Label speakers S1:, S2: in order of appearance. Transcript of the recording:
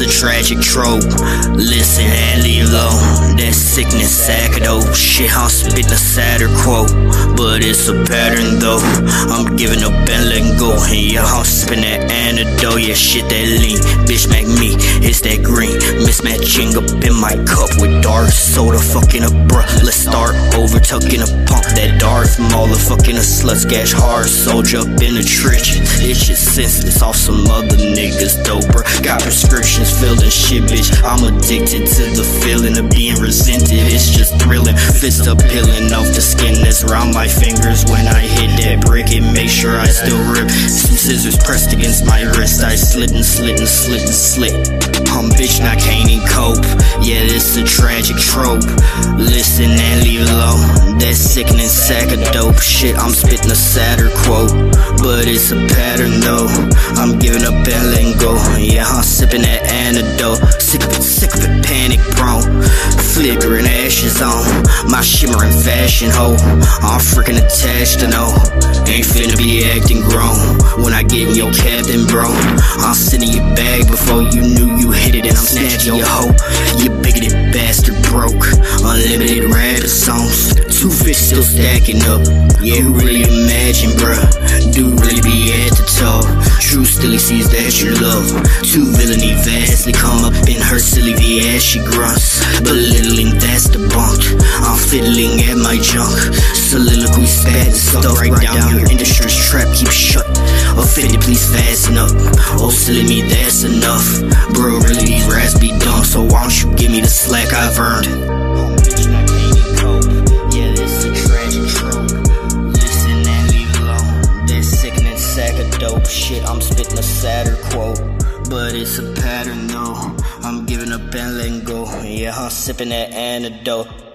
S1: it's a tragic trope. Listen and leave alone. That sickness, dope. Shit, I'm spitting a sadder quote. But it's a pattern though. I'm giving up and letting go. And yeah, I'm sipping that antidote. Yeah, shit, that lean. Bitch, make me. It's that green. Mismatching up in my cup with dark soda. Fucking up, bruh. Let's start over. Tucking a pump. That Darth Mauler. Fucking a sluts. Gash hard. Soldier up in the trenches. It's just senseless off some other niggas, though, bruh. Got prescriptions filled and shit, bitch. I'm addicted to the feeling of being resented. It's just thrilling. Fist up peeling off the skin around my fingers when I hit that brick. It make sure I still rip. Some scissors pressed against my wrist. I slit and slit and slit and slit. I'm bitch, I can't even cope. Yeah, this a tragic trope. Listen and leave alone. That sickening sack of dope shit. I'm spitting a sadder quote, but it's a pattern though. I'm giving up and letting go. Yeah, I'm sipping that antidote. Sick of it, fashion hoe. I'm freaking attached to know. Ain't finna be acting grown when I get in your cabin, bro. I'm sending your bag before you knew you hit it, and I'm snatching your hoe. You bigoted bastard broke. Unlimited rap songs. Two fish still stacking up. Yeah, who really imagine, bruh? Do really be at the top. True still he sees that you love. Two villainy vastly come up in her silly V as she grunts. Belittling, that's the bunk. I'm fiddling at my junk. Soliloquy spat and stuff right down your industry's trap. Keep shut. Offended, please fasten up. Oh, silly me, that's enough. Bro, really these rats be dumb. So why don't you give me the slack I've earned? Sadder quote. But it's a pattern though. I'm giving up and letting go. Yeah, I'm sipping that antidote.